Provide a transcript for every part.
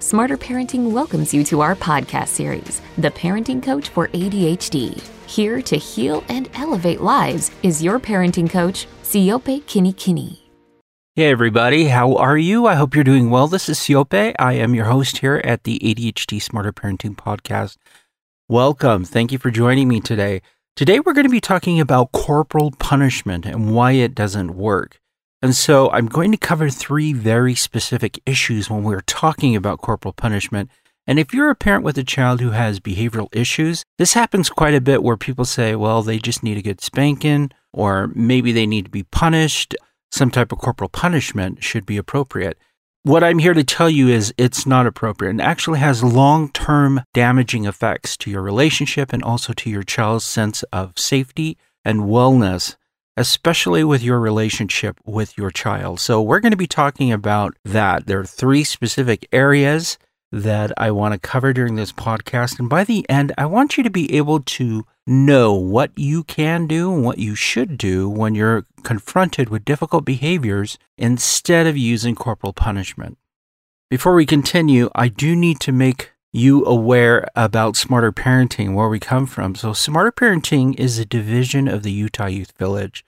Smarter Parenting welcomes you to our podcast series, The Parenting Coach for ADHD. Here to heal and elevate lives is your parenting coach, Siope Kinikini. Hey everybody, how are you? I hope you're doing well. This is Siope. I am your host here at the ADHD Smarter Parenting Podcast. Welcome. Thank you for joining me today. Today we're going to be talking about corporal punishment and why it doesn't work. And so I'm going to cover three very specific issues when we're talking about corporal punishment. And if you're a parent with a child who has behavioral issues, this happens quite a bit where people say, well, they just need a good spanking, or maybe they need to be punished. Some type of corporal punishment should be appropriate. What I'm here to tell you is it's not appropriate and actually has long term damaging effects to your relationship and also to your child's sense of safety and wellness especially with your relationship with your child. So, we're going to be talking about that. There are three specific areas that I want to cover during this podcast. And by the end, I want you to be able to know what you can do and what you should do when you're confronted with difficult behaviors instead of using corporal punishment. Before we continue, I do need to make you aware about Smarter Parenting, where we come from. So, Smarter Parenting is a division of the Utah Youth Village.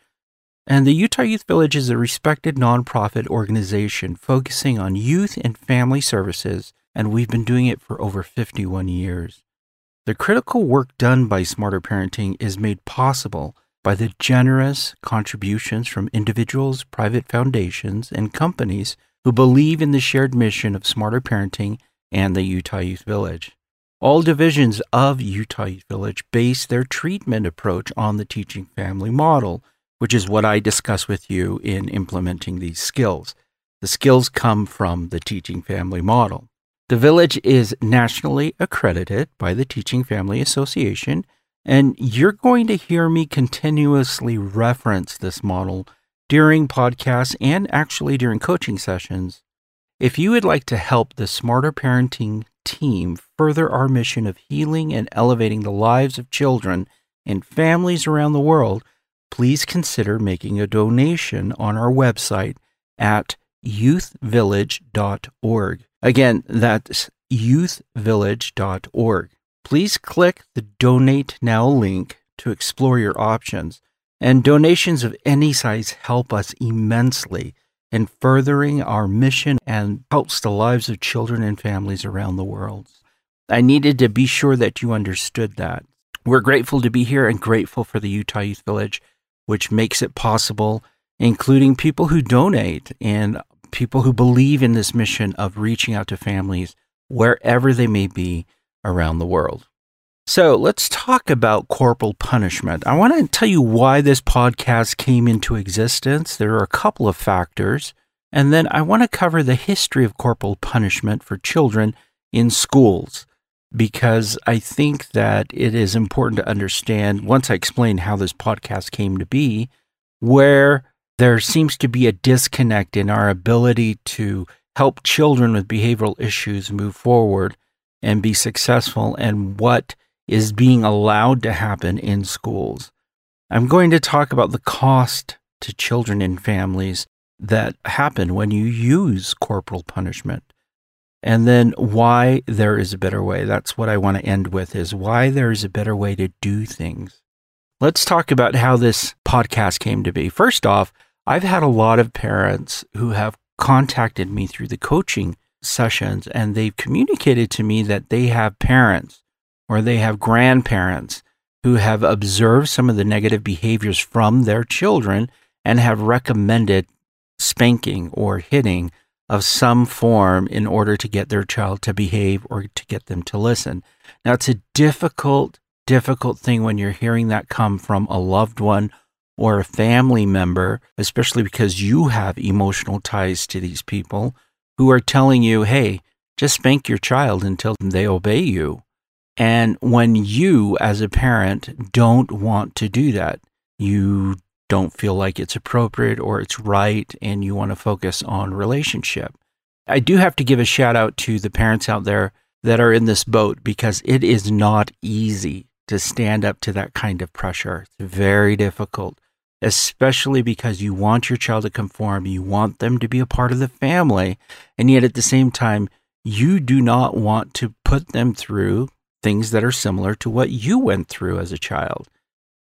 And the Utah Youth Village is a respected nonprofit organization focusing on youth and family services, and we've been doing it for over 51 years. The critical work done by Smarter Parenting is made possible by the generous contributions from individuals, private foundations, and companies who believe in the shared mission of Smarter Parenting and the Utah Youth Village. All divisions of Utah Youth Village base their treatment approach on the teaching family model which is what I discuss with you in implementing these skills. The skills come from the Teaching Family Model. The village is nationally accredited by the Teaching Family Association, and you're going to hear me continuously reference this model during podcasts and actually during coaching sessions. If you would like to help the Smarter Parenting team further our mission of healing and elevating the lives of children and families around the world, please consider making a donation on our website at youthvillage.org. Again, that's youthvillage.org. Please click the Donate Now link to explore your options, and donations of any size help us immensely in furthering our mission and helps the lives of children and families around the world. I needed to be sure that you understood that. We're grateful to be here and grateful for the Utah Youth Village which makes it possible, including people who donate and people who believe in this mission of reaching out to families wherever they may be around the world. So let's talk about corporal punishment. I want to tell you why this podcast came into existence. There are a couple of factors. And then I want to cover the history of corporal punishment for children in schools because I think that it is important to understand, once I explain how this podcast came to be, where there seems to be a disconnect in our ability to help children with behavioral issues move forward and be successful, and what is being allowed to happen in schools. I'm going to talk about the cost to children and families that happen when you use corporal punishment and then why there is a better way. That's what I want to end with is why there is a better way to do things. Let's talk about how this podcast came to be. First off, I've had a lot of parents who have contacted me through the coaching sessions and they've communicated to me that they have parents or they have grandparents who have observed some of the negative behaviors from their children and have recommended spanking or hitting of some form in order to get their child to behave or to get them to listen. Now, it's a difficult, difficult thing when you're hearing that come from a loved one or a family member, especially because you have emotional ties to these people who are telling you, hey, just spank your child until they obey you. And when you, as a parent, don't want to do that, you don't feel like it's appropriate or it's right and you want to focus on relationship. I do have to give a shout out to the parents out there that are in this boat because it is not easy to stand up to that kind of pressure. It's very difficult, especially because you want your child to conform, you want them to be a part of the family, and yet at the same time, you do not want to put them through things that are similar to what you went through as a child.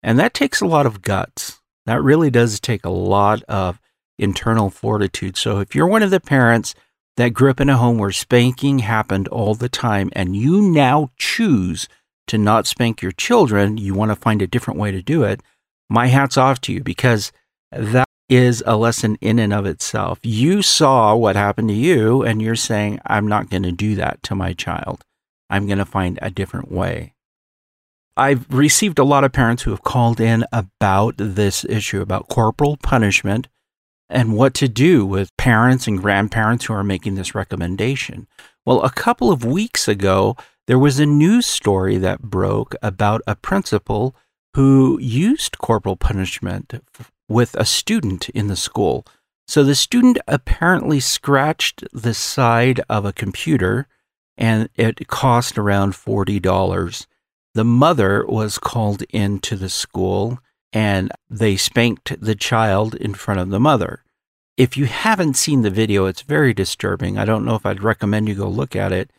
And that takes a lot of guts. That really does take a lot of internal fortitude. So if you're one of the parents that grew up in a home where spanking happened all the time and you now choose to not spank your children, you want to find a different way to do it, my hat's off to you because that is a lesson in and of itself. You saw what happened to you and you're saying, I'm not going to do that to my child. I'm going to find a different way. I've received a lot of parents who have called in about this issue about corporal punishment and what to do with parents and grandparents who are making this recommendation. Well, a couple of weeks ago, there was a news story that broke about a principal who used corporal punishment with a student in the school. So the student apparently scratched the side of a computer and it cost around $40. The mother was called into the school and they spanked the child in front of the mother. If you haven't seen the video, it's very disturbing. I don't know if I'd recommend you go look at it,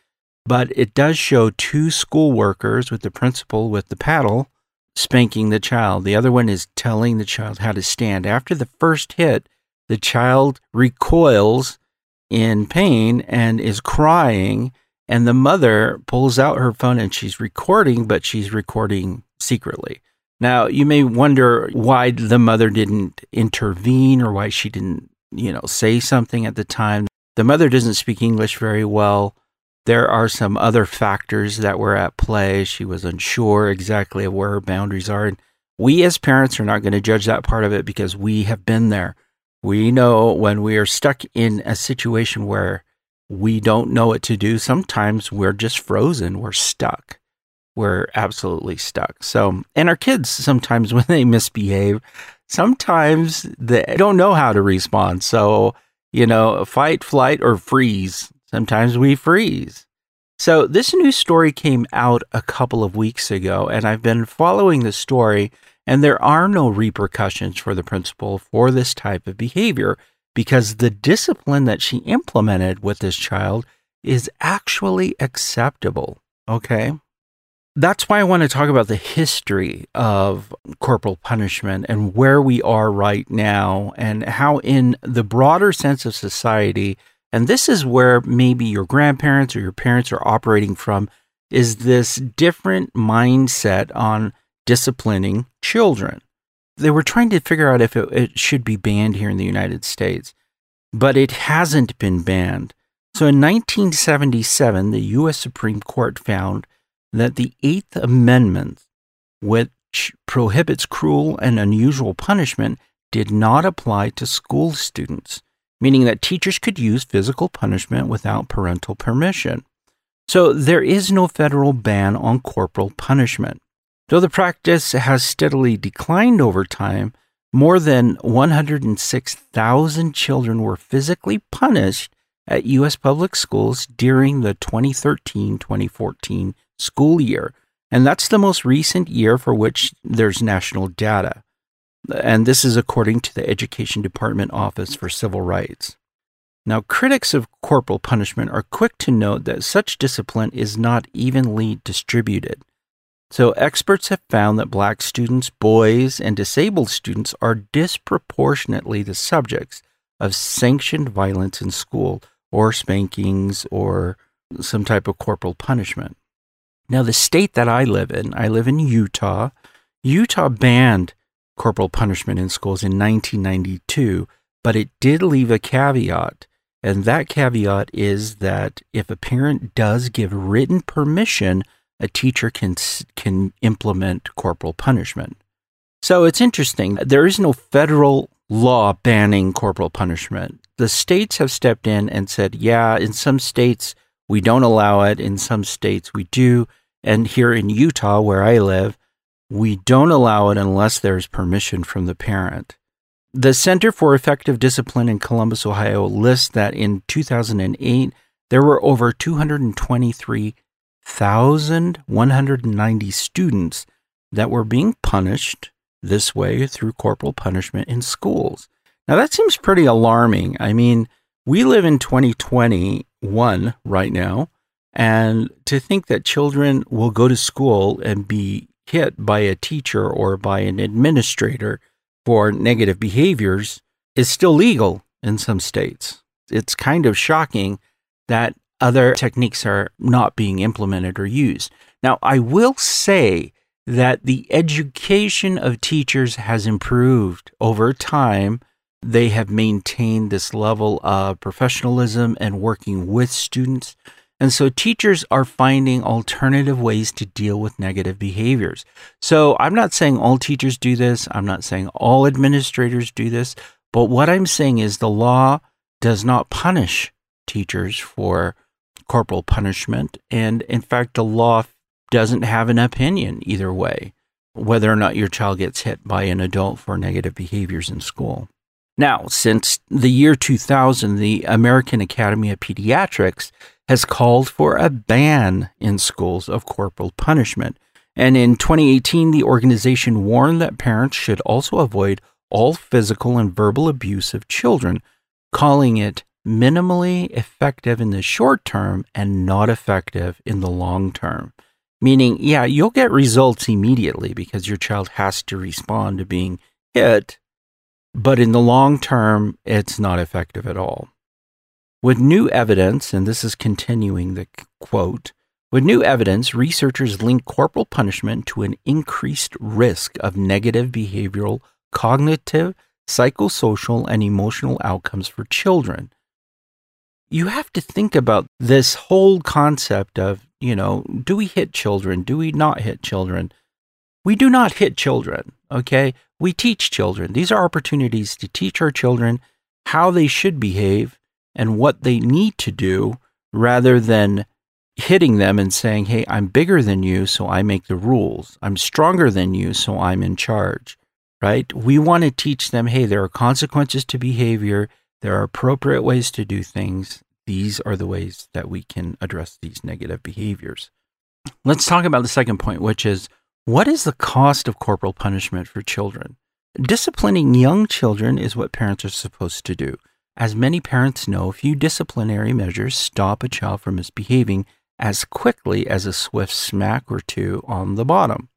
but it does show two school workers with the principal with the paddle spanking the child. The other one is telling the child how to stand. After the first hit, the child recoils in pain and is crying and the mother pulls out her phone and she's recording, but she's recording secretly. Now, you may wonder why the mother didn't intervene or why she didn't, you know, say something at the time. The mother doesn't speak English very well. There are some other factors that were at play. She was unsure exactly of where her boundaries are. And we as parents are not going to judge that part of it because we have been there. We know when we are stuck in a situation where we don't know what to do. Sometimes we're just frozen. We're stuck. We're absolutely stuck. So, and our kids sometimes when they misbehave, sometimes they don't know how to respond. So, you know, fight, flight, or freeze. Sometimes we freeze. So, this new story came out a couple of weeks ago, and I've been following the story, and there are no repercussions for the principal for this type of behavior because the discipline that she implemented with this child is actually acceptable. Okay. That's why I want to talk about the history of corporal punishment and where we are right now, and how, in the broader sense of society, and this is where maybe your grandparents or your parents are operating from, is this different mindset on disciplining children they were trying to figure out if it, it should be banned here in the United States, but it hasn't been banned. So in 1977, the U.S. Supreme Court found that the Eighth Amendment, which prohibits cruel and unusual punishment, did not apply to school students, meaning that teachers could use physical punishment without parental permission. So there is no federal ban on corporal punishment. Though the practice has steadily declined over time, more than 106,000 children were physically punished at U.S. public schools during the 2013 2014 school year. And that's the most recent year for which there's national data. And this is according to the Education Department Office for Civil Rights. Now, critics of corporal punishment are quick to note that such discipline is not evenly distributed. So, experts have found that black students, boys, and disabled students are disproportionately the subjects of sanctioned violence in school or spankings or some type of corporal punishment. Now, the state that I live in, I live in Utah. Utah banned corporal punishment in schools in 1992, but it did leave a caveat. And that caveat is that if a parent does give written permission a teacher can can implement corporal punishment. So it's interesting. There is no federal law banning corporal punishment. The states have stepped in and said, yeah, in some states we don't allow it, in some states we do. And here in Utah, where I live, we don't allow it unless there's permission from the parent. The Center for Effective Discipline in Columbus, Ohio lists that in 2008, there were over 223 1,190 students that were being punished this way through corporal punishment in schools. Now, that seems pretty alarming. I mean, we live in 2020 one right now. And to think that children will go to school and be hit by a teacher or by an administrator for negative behaviors is still legal in some states. It's kind of shocking that other techniques are not being implemented or used. Now, I will say that the education of teachers has improved over time. They have maintained this level of professionalism and working with students. And so teachers are finding alternative ways to deal with negative behaviors. So I'm not saying all teachers do this. I'm not saying all administrators do this. But what I'm saying is the law does not punish teachers for corporal punishment. And in fact, the law doesn't have an opinion either way, whether or not your child gets hit by an adult for negative behaviors in school. Now, since the year 2000, the American Academy of Pediatrics has called for a ban in schools of corporal punishment. And in 2018, the organization warned that parents should also avoid all physical and verbal abuse of children, calling it minimally effective in the short term and not effective in the long term. Meaning, yeah, you'll get results immediately because your child has to respond to being hit, but in the long term, it's not effective at all. With new evidence, and this is continuing the quote, with new evidence, researchers link corporal punishment to an increased risk of negative behavioral, cognitive, psychosocial, and emotional outcomes for children. You have to think about this whole concept of, you know, do we hit children? Do we not hit children? We do not hit children, okay? We teach children. These are opportunities to teach our children how they should behave and what they need to do rather than hitting them and saying, Hey, I'm bigger than you, so I make the rules. I'm stronger than you, so I'm in charge, right? We want to teach them, Hey, there are consequences to behavior. There are appropriate ways to do things. These are the ways that we can address these negative behaviors. Let's talk about the second point, which is what is the cost of corporal punishment for children? Disciplining young children is what parents are supposed to do. As many parents know, few disciplinary measures stop a child from misbehaving as quickly as a swift smack or two on the bottom.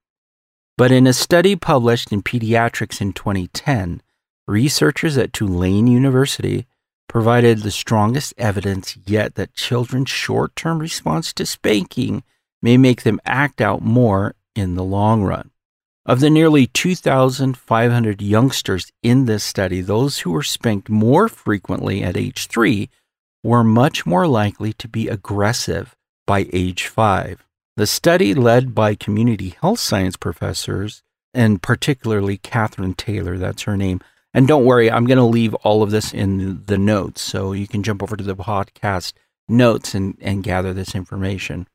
But in a study published in Pediatrics in 2010, researchers at Tulane University provided the strongest evidence yet that children's short term response to spanking may make them act out more in the long run. Of the nearly 2,500 youngsters in this study, those who were spanked more frequently at age three were much more likely to be aggressive by age five. The study, led by community health science professors, and particularly Catherine Taylor, that's her name. And don't worry, I'm going to leave all of this in the notes, so you can jump over to the podcast notes and, and gather this information.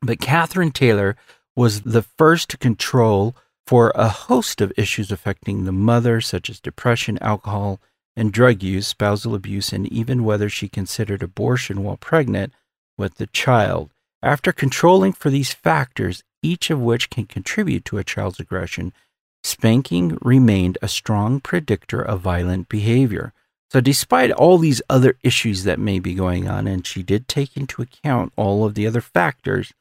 But Catherine Taylor was the first to control for a host of issues affecting the mother, such as depression, alcohol, and drug use, spousal abuse, and even whether she considered abortion while pregnant with the child. After controlling for these factors, each of which can contribute to a child's aggression, spanking remained a strong predictor of violent behavior. So, despite all these other issues that may be going on, and she did take into account all of the other factors,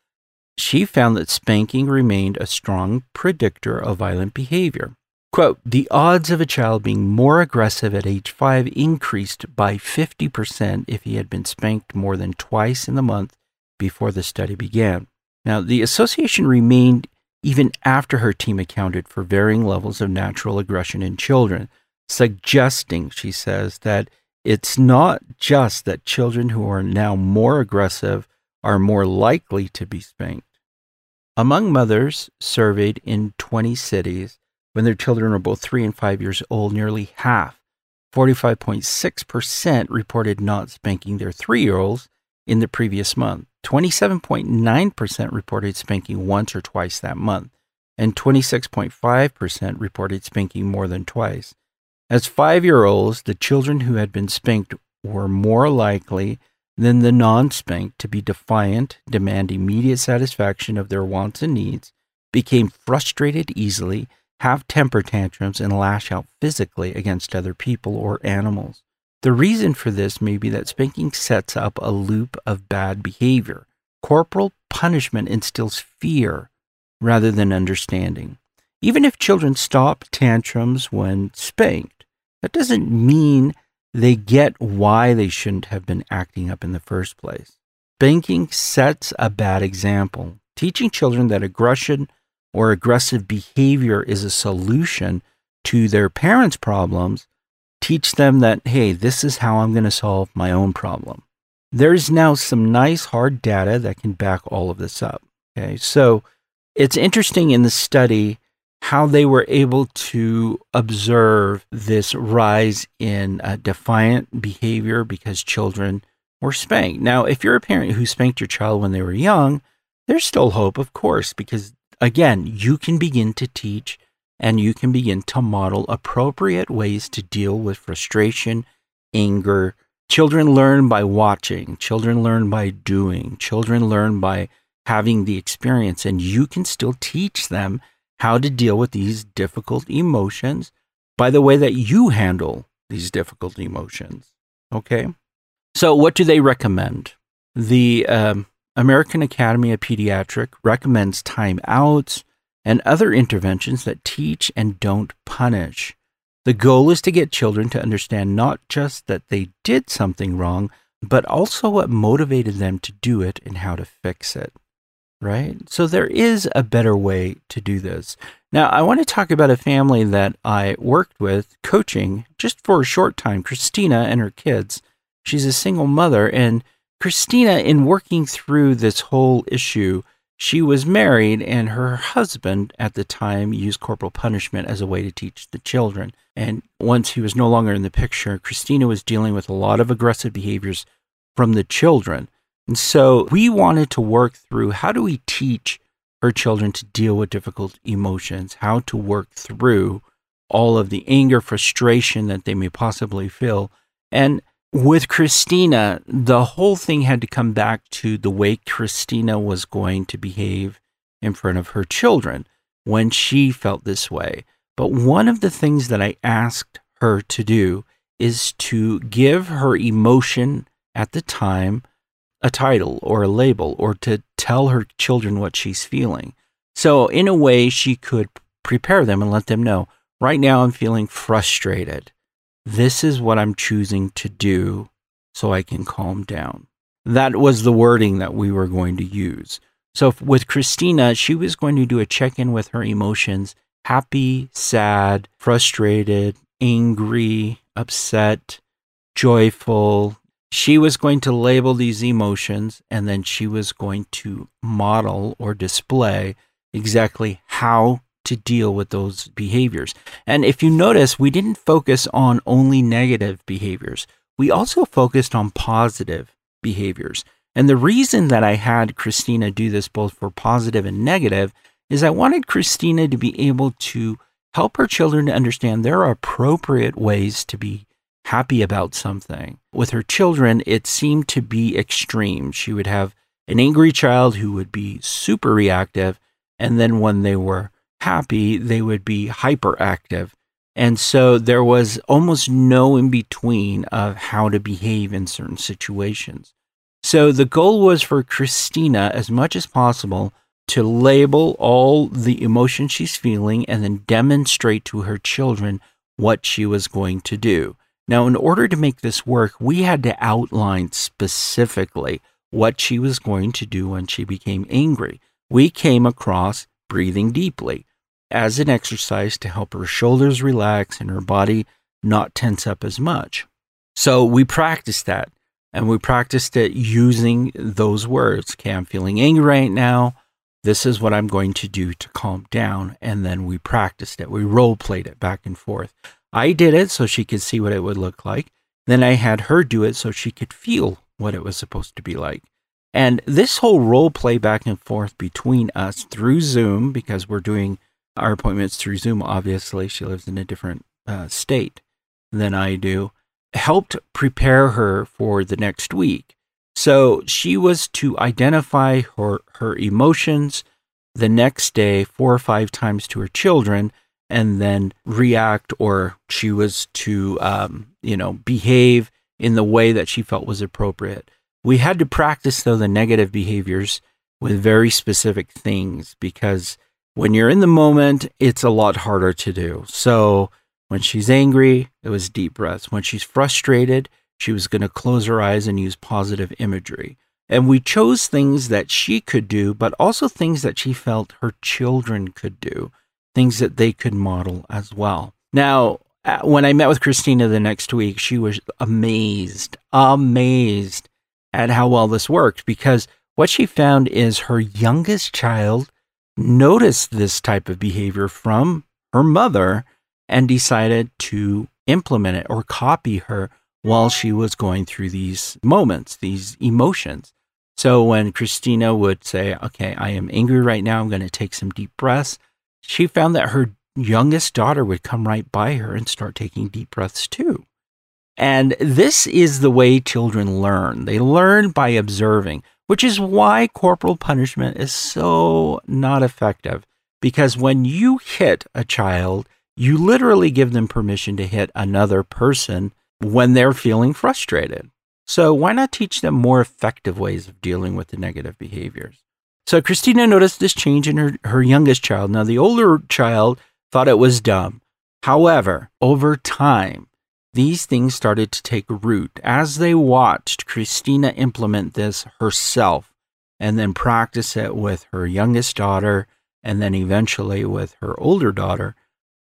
she found that spanking remained a strong predictor of violent behavior. Quote, the odds of a child being more aggressive at age five increased by 50% if he had been spanked more than twice in the month before the study began. Now, the association remained even after her team accounted for varying levels of natural aggression in children, suggesting, she says, that it's not just that children who are now more aggressive are more likely to be spanked. Among mothers surveyed in 20 cities, when their children are both three and five years old, nearly half, 45.6%, reported not spanking their three year olds in the previous month. 27.9% reported spanking once or twice that month, and 26.5% reported spanking more than twice. As five year olds, the children who had been spanked were more likely than the non spanked to be defiant, demand immediate satisfaction of their wants and needs, became frustrated easily, have temper tantrums, and lash out physically against other people or animals. The reason for this may be that spanking sets up a loop of bad behavior. Corporal punishment instills fear rather than understanding. Even if children stop tantrums when spanked, that doesn't mean they get why they shouldn't have been acting up in the first place. Spanking sets a bad example. Teaching children that aggression or aggressive behavior is a solution to their parents' problems, teach them that, hey, this is how I'm going to solve my own problem. There's now some nice hard data that can back all of this up. Okay, so it's interesting in the study how they were able to observe this rise in uh, defiant behavior because children were spanked. Now, if you're a parent who spanked your child when they were young, there's still hope, of course, because again, you can begin to teach and you can begin to model appropriate ways to deal with frustration, anger. Children learn by watching, children learn by doing, children learn by having the experience, and you can still teach them how to deal with these difficult emotions by the way that you handle these difficult emotions. Okay. So, what do they recommend? The um, American Academy of Pediatric recommends timeouts and other interventions that teach and don't punish. The goal is to get children to understand not just that they did something wrong, but also what motivated them to do it and how to fix it. Right? So there is a better way to do this. Now, I want to talk about a family that I worked with coaching just for a short time, Christina and her kids. She's a single mother, and Christina, in working through this whole issue, she was married, and her husband at the time used corporal punishment as a way to teach the children. And once he was no longer in the picture, Christina was dealing with a lot of aggressive behaviors from the children. And so we wanted to work through how do we teach her children to deal with difficult emotions, how to work through all of the anger, frustration that they may possibly feel. And with Christina, the whole thing had to come back to the way Christina was going to behave in front of her children when she felt this way. But one of the things that I asked her to do is to give her emotion at the time a title or a label or to tell her children what she's feeling. So, in a way, she could prepare them and let them know right now I'm feeling frustrated this is what I'm choosing to do so I can calm down. That was the wording that we were going to use. So with Christina, she was going to do a check in with her emotions happy, sad, frustrated, angry, upset, joyful. She was going to label these emotions and then she was going to model or display exactly how to deal with those behaviors. And if you notice, we didn't focus on only negative behaviors, we also focused on positive behaviors. And the reason that I had Christina do this both for positive and negative is I wanted Christina to be able to help her children to understand there are appropriate ways to be happy about something. With her children, it seemed to be extreme. She would have an angry child who would be super reactive, and then when they were happy, they would be hyperactive. And so there was almost no in between of how to behave in certain situations. So the goal was for Christina, as much as possible, to label all the emotions she's feeling and then demonstrate to her children what she was going to do. Now, in order to make this work, we had to outline specifically what she was going to do when she became angry. We came across breathing deeply as an exercise to help her shoulders relax and her body not tense up as much. So we practiced that and we practiced it using those words. Okay, I'm feeling angry right now. This is what I'm going to do to calm down. And then we practiced it. We role played it back and forth. I did it so she could see what it would look like. Then I had her do it so she could feel what it was supposed to be like. And this whole role play back and forth between us through Zoom, because we're doing our appointments through Zoom. Obviously, she lives in a different uh, state than I do. Helped prepare her for the next week. So she was to identify her, her emotions the next day four or five times to her children and then react, or she was to, um, you know, behave in the way that she felt was appropriate. We had to practice, though, the negative behaviors with very specific things because when you're in the moment, it's a lot harder to do. So when she's angry, it was deep breaths. When she's frustrated, she was going to close her eyes and use positive imagery. And we chose things that she could do, but also things that she felt her children could do, things that they could model as well. Now, uh, when I met with Christina the next week, she was amazed, amazed at how well this worked because what she found is her youngest child noticed this type of behavior from her mother and decided to implement it or copy her while she was going through these moments, these emotions. So when Christina would say, Okay, I am angry right now, I'm going to take some deep breaths, she found that her youngest daughter would come right by her and start taking deep breaths too. And this is the way children learn. They learn by observing which is why corporal punishment is so not effective. Because when you hit a child, you literally give them permission to hit another person when they're feeling frustrated. So, why not teach them more effective ways of dealing with the negative behaviors? So, Christina noticed this change in her, her youngest child. Now, the older child thought it was dumb. However, over time, these things started to take root as they watched Christina implement this herself and then practice it with her youngest daughter and then eventually with her older daughter.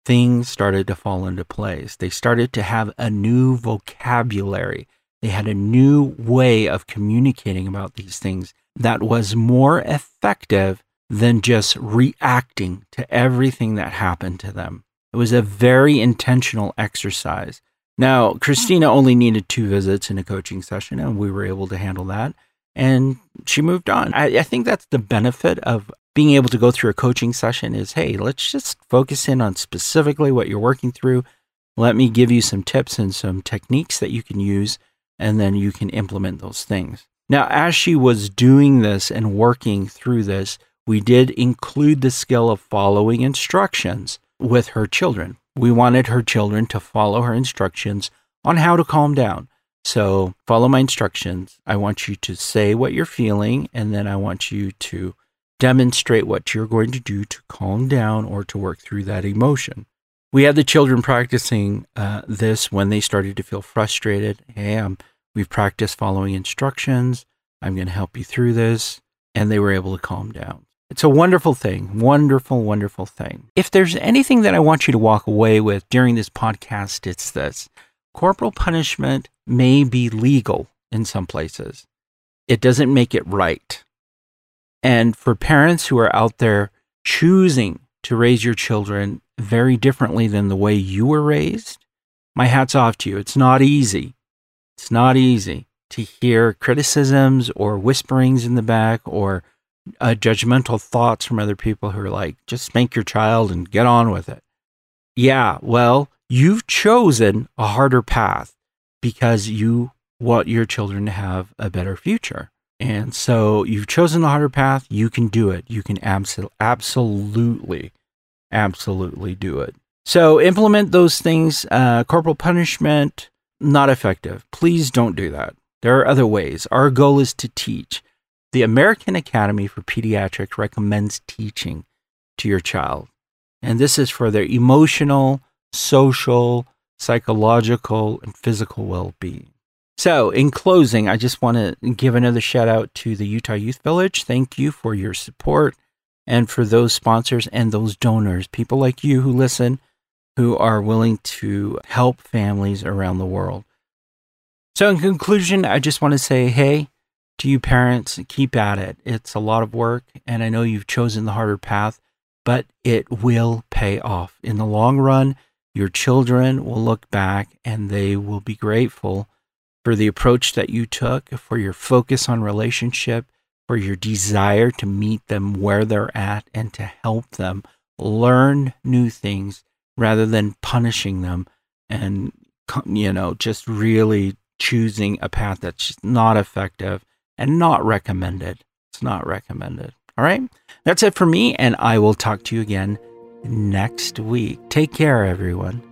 Things started to fall into place. They started to have a new vocabulary. They had a new way of communicating about these things that was more effective than just reacting to everything that happened to them. It was a very intentional exercise now, Christina only needed two visits in a coaching session, and we were able to handle that. And she moved on. I, I, think that's the benefit of being able to go through a coaching session is hey, let's just focus in on specifically what you're working through. Let me give you some tips and some techniques that you can use, and then you can implement those things. Now, as she was doing this and working through this, we did include the skill of following instructions with her children we wanted her children to follow her instructions on how to calm down. So, follow my instructions. I want you to say what you're feeling, and then I want you to demonstrate what you're going to do to calm down or to work through that emotion. We had the children practicing uh, this when they started to feel frustrated. Hey, um, we've practiced following instructions. I'm going to help you through this. And they were able to calm down. It's a wonderful thing. Wonderful, wonderful thing. If there's anything that I want you to walk away with during this podcast, it's this corporal punishment may be legal in some places, it doesn't make it right. And for parents who are out there choosing to raise your children very differently than the way you were raised, my hat's off to you. It's not easy. It's not easy to hear criticisms or whisperings in the back or uh, judgmental thoughts from other people who are like, just spank your child and get on with it. Yeah, well, you've chosen a harder path because you want your children to have a better future. And so you've chosen the harder path. You can do it. You can abso- absolutely, absolutely do it. So implement those things. Uh, corporal punishment, not effective. Please don't do that. There are other ways. Our goal is to teach. The American Academy for Pediatrics recommends teaching to your child. And this is for their emotional, social, psychological, and physical well being. So, in closing, I just want to give another shout out to the Utah Youth Village. Thank you for your support and for those sponsors and those donors, people like you who listen, who are willing to help families around the world. So, in conclusion, I just want to say, hey, to you parents, keep at it. It's a lot of work, and I know you've chosen the harder path, but it will pay off. In the long run, your children will look back and they will be grateful for the approach that you took, for your focus on relationship, for your desire to meet them where they're at and to help them learn new things rather than punishing them and, you know, just really choosing a path that's not effective and not recommended. It's not recommended. All right. That's it for me. And I will talk to you again next week. Take care, everyone.